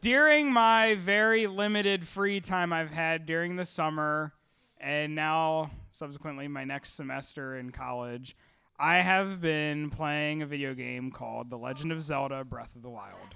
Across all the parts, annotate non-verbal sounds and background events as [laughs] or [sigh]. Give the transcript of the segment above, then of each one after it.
during my very limited free time I've had during the summer and now subsequently my next semester in college, I have been playing a video game called The Legend of Zelda Breath of the Wild.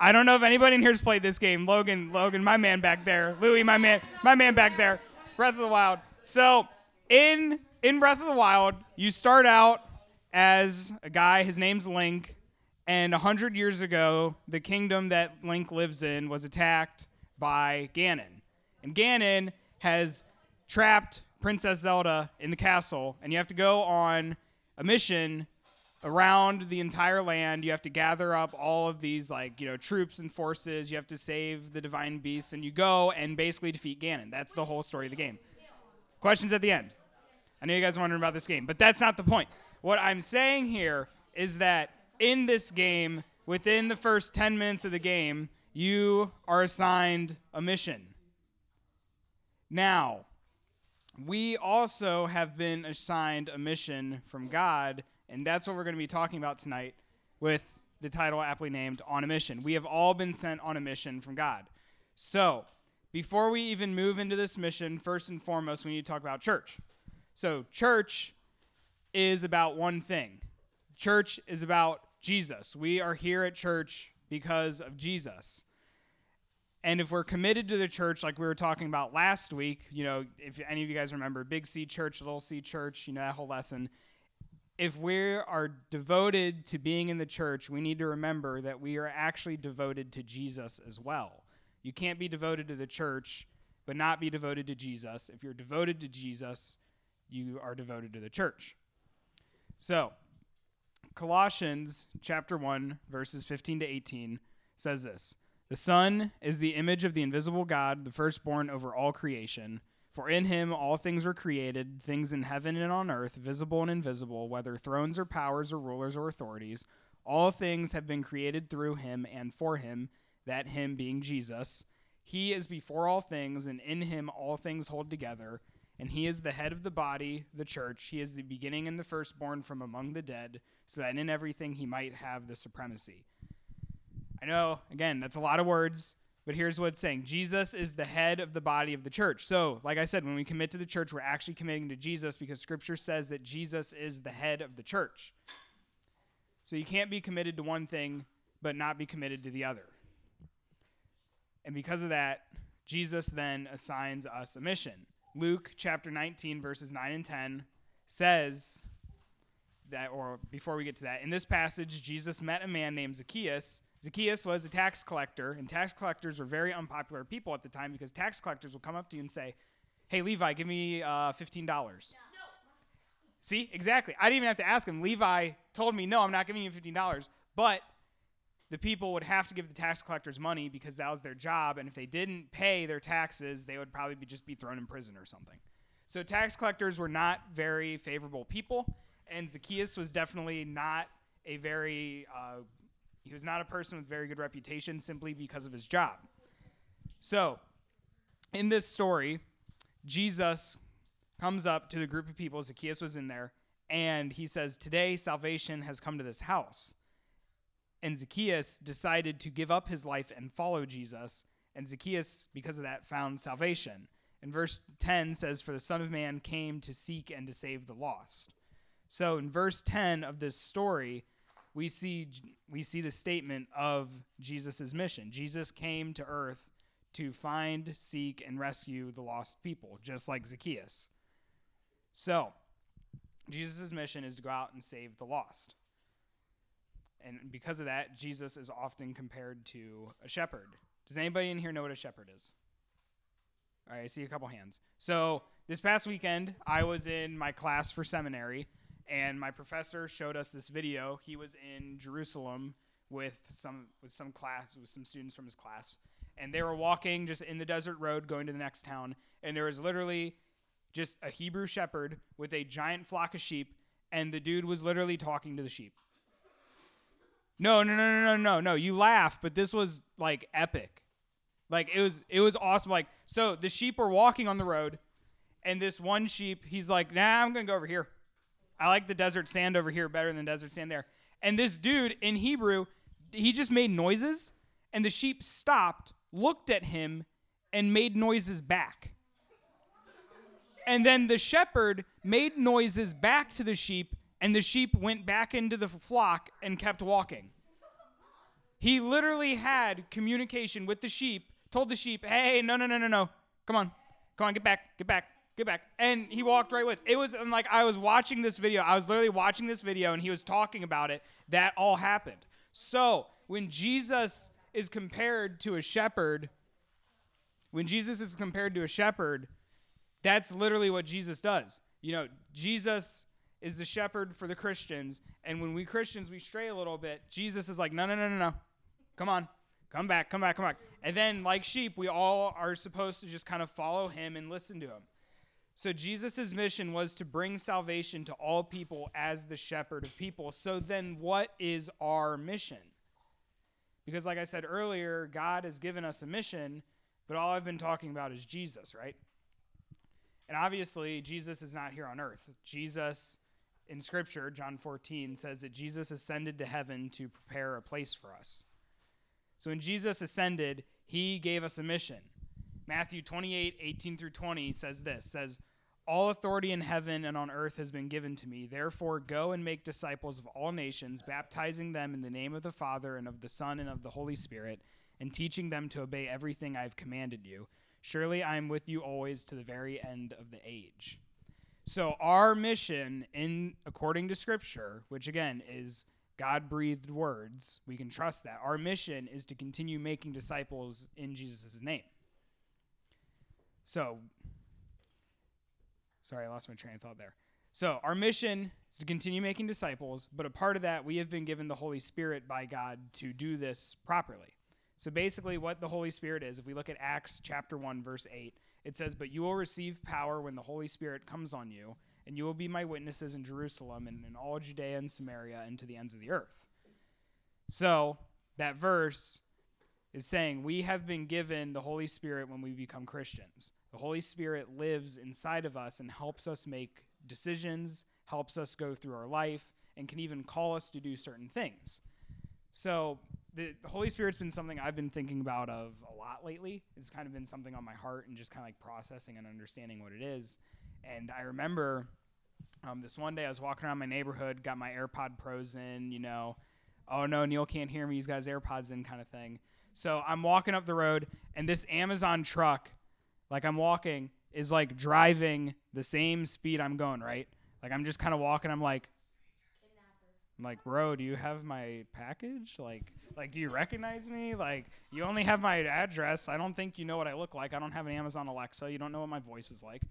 I don't know if anybody in here has played this game. Logan, Logan, my man back there. Louis, my man, my man back there. Breath of the Wild. So, in in Breath of the Wild, you start out as a guy, his name's Link, and 100 years ago, the kingdom that Link lives in was attacked by Ganon. And Ganon has trapped Princess Zelda in the castle, and you have to go on a mission around the entire land. You have to gather up all of these like, you know, troops and forces. You have to save the divine beast and you go and basically defeat Ganon. That's the whole story of the game. Questions at the end. I know you guys are wondering about this game, but that's not the point. What I'm saying here is that in this game, within the first 10 minutes of the game, you are assigned a mission. Now, we also have been assigned a mission from God, and that's what we're going to be talking about tonight with the title aptly named On a Mission. We have all been sent on a mission from God. So, before we even move into this mission, first and foremost, we need to talk about church. So, church is about one thing church is about Jesus. We are here at church because of Jesus. And if we're committed to the church, like we were talking about last week, you know, if any of you guys remember Big C Church, Little C Church, you know, that whole lesson. If we are devoted to being in the church, we need to remember that we are actually devoted to Jesus as well. You can't be devoted to the church, but not be devoted to Jesus. If you're devoted to Jesus, you are devoted to the church. So, Colossians chapter 1 verses 15 to 18 says this. The Son is the image of the invisible God, the firstborn over all creation. For in him all things were created, things in heaven and on earth, visible and invisible, whether thrones or powers or rulers or authorities. All things have been created through him and for him, that him being Jesus. He is before all things, and in him all things hold together and he is the head of the body, the church. He is the beginning and the firstborn from among the dead, so that in everything he might have the supremacy. I know, again, that's a lot of words, but here's what it's saying Jesus is the head of the body of the church. So, like I said, when we commit to the church, we're actually committing to Jesus because scripture says that Jesus is the head of the church. So, you can't be committed to one thing, but not be committed to the other. And because of that, Jesus then assigns us a mission. Luke chapter 19, verses 9 and 10 says that, or before we get to that, in this passage, Jesus met a man named Zacchaeus. Zacchaeus was a tax collector, and tax collectors were very unpopular people at the time because tax collectors would come up to you and say, Hey, Levi, give me uh, $15. No. See, exactly. I didn't even have to ask him. Levi told me, No, I'm not giving you $15. But the people would have to give the tax collectors money because that was their job, and if they didn't pay their taxes, they would probably be, just be thrown in prison or something. So tax collectors were not very favorable people, and Zacchaeus was definitely not a very uh, he was not a person with very good reputation simply because of his job. So, in this story, Jesus comes up to the group of people. Zacchaeus was in there, and he says, "Today salvation has come to this house." And Zacchaeus decided to give up his life and follow Jesus. And Zacchaeus, because of that, found salvation. And verse 10 says, For the Son of Man came to seek and to save the lost. So in verse 10 of this story, we see, we see the statement of Jesus' mission. Jesus came to earth to find, seek, and rescue the lost people, just like Zacchaeus. So, Jesus' mission is to go out and save the lost. And because of that, Jesus is often compared to a shepherd. Does anybody in here know what a shepherd is? All right, I see a couple hands. So this past weekend, I was in my class for seminary, and my professor showed us this video. He was in Jerusalem with some with some class with some students from his class, and they were walking just in the desert road going to the next town, and there was literally just a Hebrew shepherd with a giant flock of sheep, and the dude was literally talking to the sheep. No, no, no, no, no, no, no. You laugh, but this was like epic. Like it was it was awesome. Like so the sheep were walking on the road and this one sheep, he's like, "Nah, I'm to go over here. I like the desert sand over here better than desert sand there." And this dude in Hebrew, he just made noises and the sheep stopped, looked at him, and made noises back. And then the shepherd made noises back to the sheep, and the sheep went back into the flock and kept walking. He literally had communication with the sheep, told the sheep, hey, no, no, no, no, no. Come on. Come on, get back, get back, get back. And he walked right with. It was and like I was watching this video. I was literally watching this video and he was talking about it. That all happened. So when Jesus is compared to a shepherd, when Jesus is compared to a shepherd, that's literally what Jesus does. You know, Jesus is the shepherd for the Christians, and when we Christians we stray a little bit, Jesus is like, no, no, no, no, no, come on, come back, come back, come back. And then, like sheep, we all are supposed to just kind of follow him and listen to him. So Jesus' mission was to bring salvation to all people as the shepherd of people. So then, what is our mission? Because, like I said earlier, God has given us a mission, but all I've been talking about is Jesus, right? And obviously, Jesus is not here on earth. Jesus, in Scripture, John 14, says that Jesus ascended to heaven to prepare a place for us. So when Jesus ascended, he gave us a mission. Matthew 28, 18 through 20 says this says, all authority in heaven and on earth has been given to me. Therefore, go and make disciples of all nations, baptizing them in the name of the Father and of the Son and of the Holy Spirit, and teaching them to obey everything I have commanded you. Surely I am with you always to the very end of the age. So, our mission, in according to Scripture, which again is God breathed words, we can trust that. Our mission is to continue making disciples in Jesus' name. So, Sorry, I lost my train of thought there. So, our mission is to continue making disciples, but a part of that, we have been given the Holy Spirit by God to do this properly. So, basically, what the Holy Spirit is, if we look at Acts chapter 1, verse 8, it says, But you will receive power when the Holy Spirit comes on you, and you will be my witnesses in Jerusalem and in all Judea and Samaria and to the ends of the earth. So, that verse is saying we have been given the Holy Spirit when we become Christians. The Holy Spirit lives inside of us and helps us make decisions, helps us go through our life, and can even call us to do certain things. So, the, Holy Spirit's been something I've been thinking about of a lot lately. It's kind of been something on my heart and just kind of like processing and understanding what it is. And I remember um, this one day I was walking around my neighborhood, got my AirPod Pros in, you know, oh no, Neil can't hear me, he's got his AirPods in kind of thing. So I'm walking up the road, and this Amazon truck like I'm walking is like driving the same speed I'm going, right? Like I'm just kind of walking. I'm like, I'm like, bro, do you have my package? Like, like, do you recognize me? Like, you only have my address. I don't think you know what I look like. I don't have an Amazon Alexa. You don't know what my voice is like.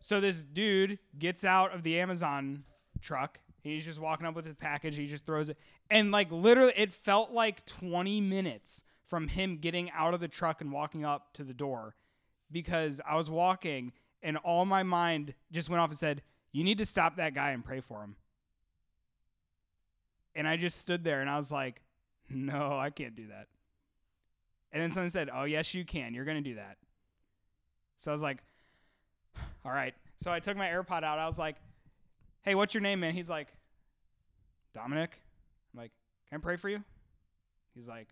So this dude gets out of the Amazon truck. He's just walking up with his package. He just throws it. And like literally, it felt like 20 minutes from him getting out of the truck and walking up to the door because I was walking and all my mind just went off and said, You need to stop that guy and pray for him. And I just stood there and I was like, No, I can't do that. And then someone said, Oh, yes, you can. You're going to do that. So I was like, All right. So I took my AirPod out. I was like, Hey, what's your name, man? He's like, Dominic. I'm like, Can I pray for you? He's like,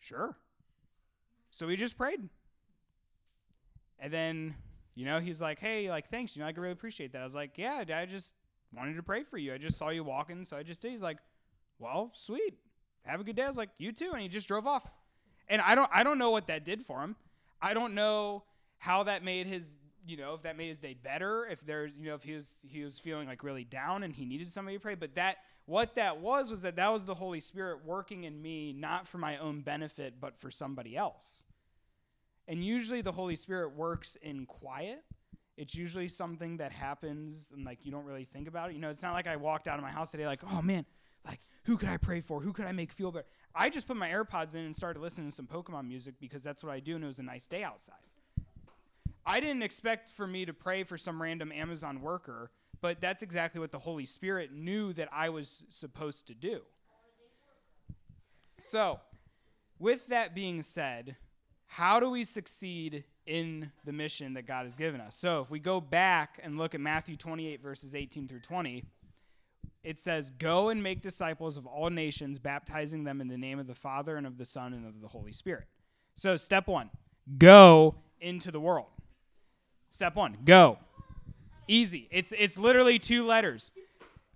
Sure. So we just prayed. And then, you know, he's like, hey, like, thanks. You know, I really appreciate that. I was like, yeah, I just wanted to pray for you. I just saw you walking, so I just did. He's like, well, sweet. Have a good day. I was like, you too. And he just drove off. And I don't, I don't know what that did for him. I don't know how that made his, you know, if that made his day better. If there's, you know, if he was, he was feeling like really down and he needed somebody to pray. But that, what that was, was that that was the Holy Spirit working in me, not for my own benefit, but for somebody else. And usually the Holy Spirit works in quiet. It's usually something that happens and like you don't really think about it. You know, it's not like I walked out of my house today like, oh man, like who could I pray for? Who could I make feel better? I just put my AirPods in and started listening to some Pokemon music because that's what I do and it was a nice day outside. I didn't expect for me to pray for some random Amazon worker, but that's exactly what the Holy Spirit knew that I was supposed to do. So, with that being said, how do we succeed in the mission that God has given us? So if we go back and look at Matthew 28, verses 18 through 20, it says, Go and make disciples of all nations, baptizing them in the name of the Father and of the Son and of the Holy Spirit. So, step one, go into the world. Step one, go. Easy. It's, it's literally two letters.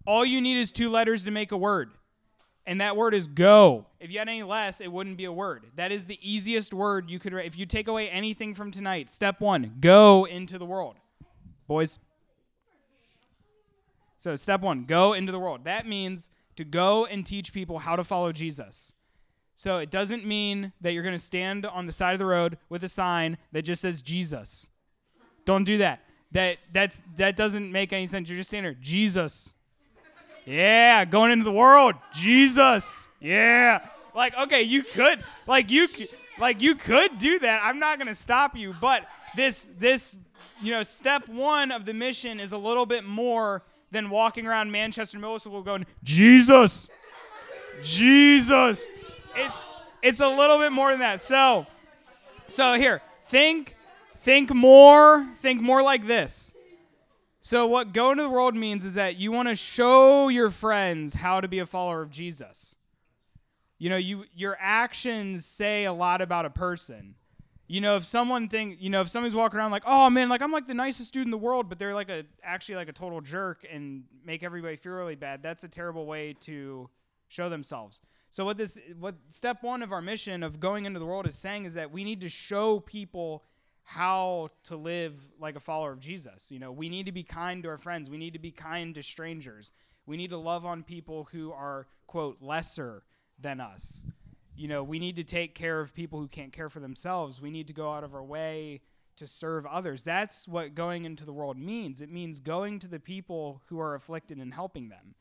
All you need is two letters to make a word. And that word is go. If you had any less, it wouldn't be a word. That is the easiest word you could write. If you take away anything from tonight, step one, go into the world. Boys. So, step one, go into the world. That means to go and teach people how to follow Jesus. So, it doesn't mean that you're going to stand on the side of the road with a sign that just says Jesus. Don't do that. That that's that doesn't make any sense. You're just standing there, Jesus. Yeah, going into the world, Jesus. Yeah. Like okay, you could like you like you could do that. I'm not going to stop you, but this this you know, step 1 of the mission is a little bit more than walking around Manchester Middle School going, Jesus, Jesus. It's it's a little bit more than that. So, so here, think think more, think more like this. So what go into the world means is that you want to show your friends how to be a follower of Jesus. You know, you your actions say a lot about a person. You know, if someone think, you know, if somebody's walking around like, "Oh man, like I'm like the nicest dude in the world," but they're like a actually like a total jerk and make everybody feel really bad, that's a terrible way to show themselves. So what this what step 1 of our mission of going into the world is saying is that we need to show people how to live like a follower of Jesus. You know, we need to be kind to our friends. We need to be kind to strangers. We need to love on people who are quote lesser than us you know, we need to take care of people who can't care for themselves. We need to go out of our way to serve others. That's what going into the world means. It means going to the people who are afflicted and helping them.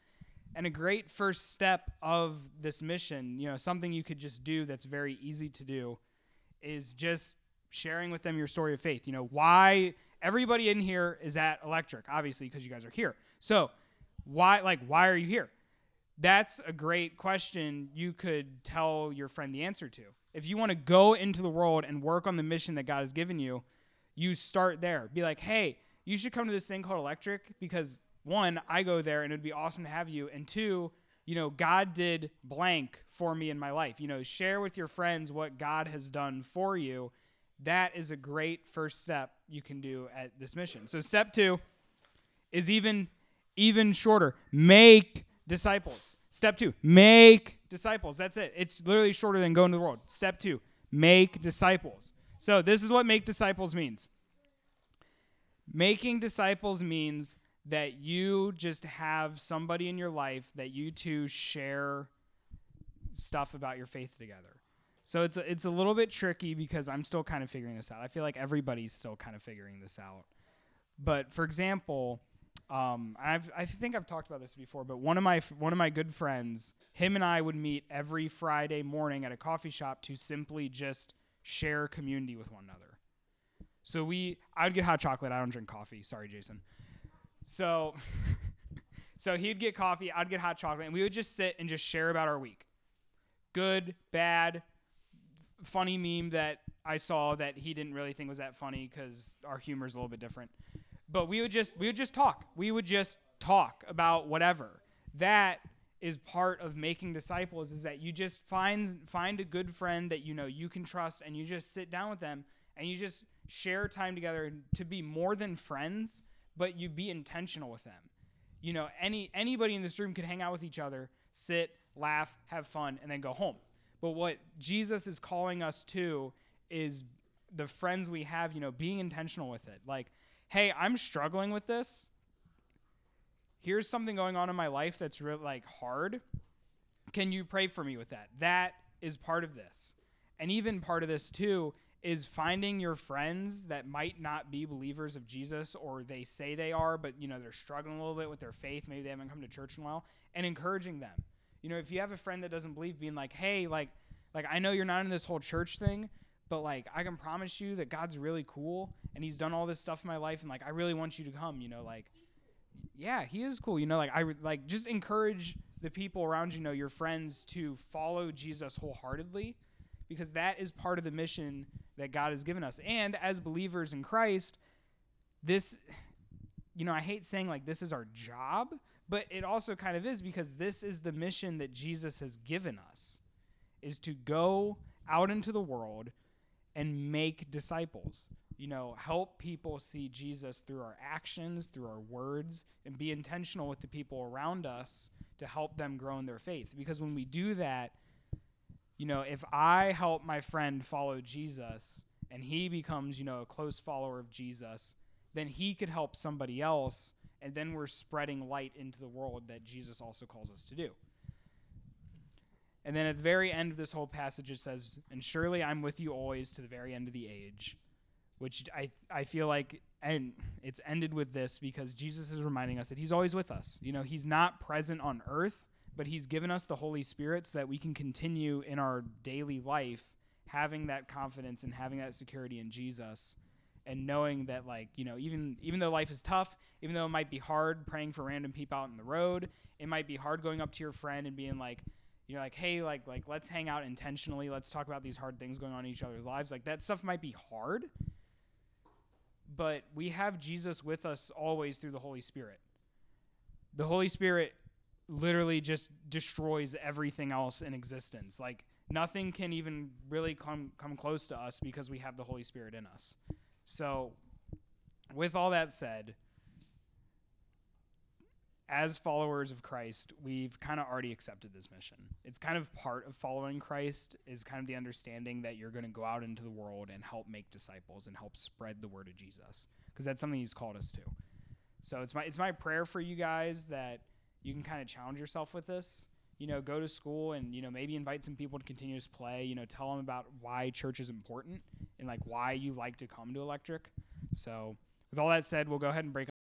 And a great first step of this mission, you know, something you could just do that's very easy to do, is just sharing with them your story of faith. You know, why everybody in here is at Electric, obviously, because you guys are here. So, why, like, why are you here? that's a great question you could tell your friend the answer to. If you want to go into the world and work on the mission that God has given you, you start there. Be like, hey, you should come to this thing called Electric because one, I go there and it'd be awesome to have you. And two, you know, God did blank for me in my life. You know, share with your friends what God has done for you. That is a great first step you can do at this mission. So step two is even even shorter. Make disciples. Step two, make disciples. That's it. It's literally shorter than going to the world. Step two, make disciples. So this is what make disciples means. Making disciples means that you just have somebody in your life that you two share stuff about your faith together. So it's it's a little bit tricky because I'm still kind of figuring this out. I feel like everybody's still kind of figuring this out. But for example, um, I've, I think I've talked about this before, but one of my one of my good friends, him and I would meet every Friday morning at a coffee shop to simply just share community with one another. So we, I would get hot chocolate. I don't drink coffee. Sorry, Jason. So, [laughs] so he'd get coffee. I'd get hot chocolate, and we would just sit and just share about our week, good, bad, funny meme that I saw that he didn't really think was that funny because our humor is a little bit different but we would just we would just talk. We would just talk about whatever. That is part of making disciples is that you just find find a good friend that you know you can trust and you just sit down with them and you just share time together to be more than friends, but you be intentional with them. You know, any anybody in this room could hang out with each other, sit, laugh, have fun and then go home. But what Jesus is calling us to is the friends we have, you know, being intentional with it. Like hey, I'm struggling with this. Here's something going on in my life that's really like hard. Can you pray for me with that? That is part of this. And even part of this too is finding your friends that might not be believers of Jesus or they say they are, but you know, they're struggling a little bit with their faith, maybe they haven't come to church in a while, and encouraging them. You know, if you have a friend that doesn't believe, being like, hey, like like I know you're not in this whole church thing, but like I can promise you that God's really cool and he's done all this stuff in my life and like I really want you to come, you know, like yeah, he is cool. You know, like I like just encourage the people around you, know, your friends to follow Jesus wholeheartedly because that is part of the mission that God has given us. And as believers in Christ, this you know, I hate saying like this is our job, But it also kind of is because this is the mission that Jesus has given us is to go out into the world and make disciples. You know, help people see Jesus through our actions, through our words, and be intentional with the people around us to help them grow in their faith. Because when we do that, you know, if I help my friend follow Jesus and he becomes, you know, a close follower of Jesus, then he could help somebody else, and then we're spreading light into the world that Jesus also calls us to do. And then at the very end of this whole passage, it says, And surely I'm with you always to the very end of the age, which I, I feel like, and it's ended with this because Jesus is reminding us that he's always with us. You know, he's not present on earth, but he's given us the Holy Spirit so that we can continue in our daily life having that confidence and having that security in Jesus and knowing that like you know even even though life is tough even though it might be hard praying for random people out in the road it might be hard going up to your friend and being like you know like hey like like let's hang out intentionally. Let's talk about these hard things going on in each other's lives. Like that stuff might be hard but we have Jesus with us always through the Holy Spirit. The Holy Spirit literally just destroys everything else in existence. Like nothing can even really come come close to us because we have the Holy Spirit in us. So, with all that said, as followers of Christ, we've kind of already accepted this mission. It's kind of part of following Christ is kind of the understanding that you're going to go out into the world and help make disciples and help spread the word of Jesus because that's something he's called us to. So, it's my it's my prayer for you guys that you can kind of challenge yourself with this you know, go to school and, you know, maybe invite some people to continuous play, you know, tell them about why church is important and like why you like to come to electric. So, with all that said, we'll go ahead and break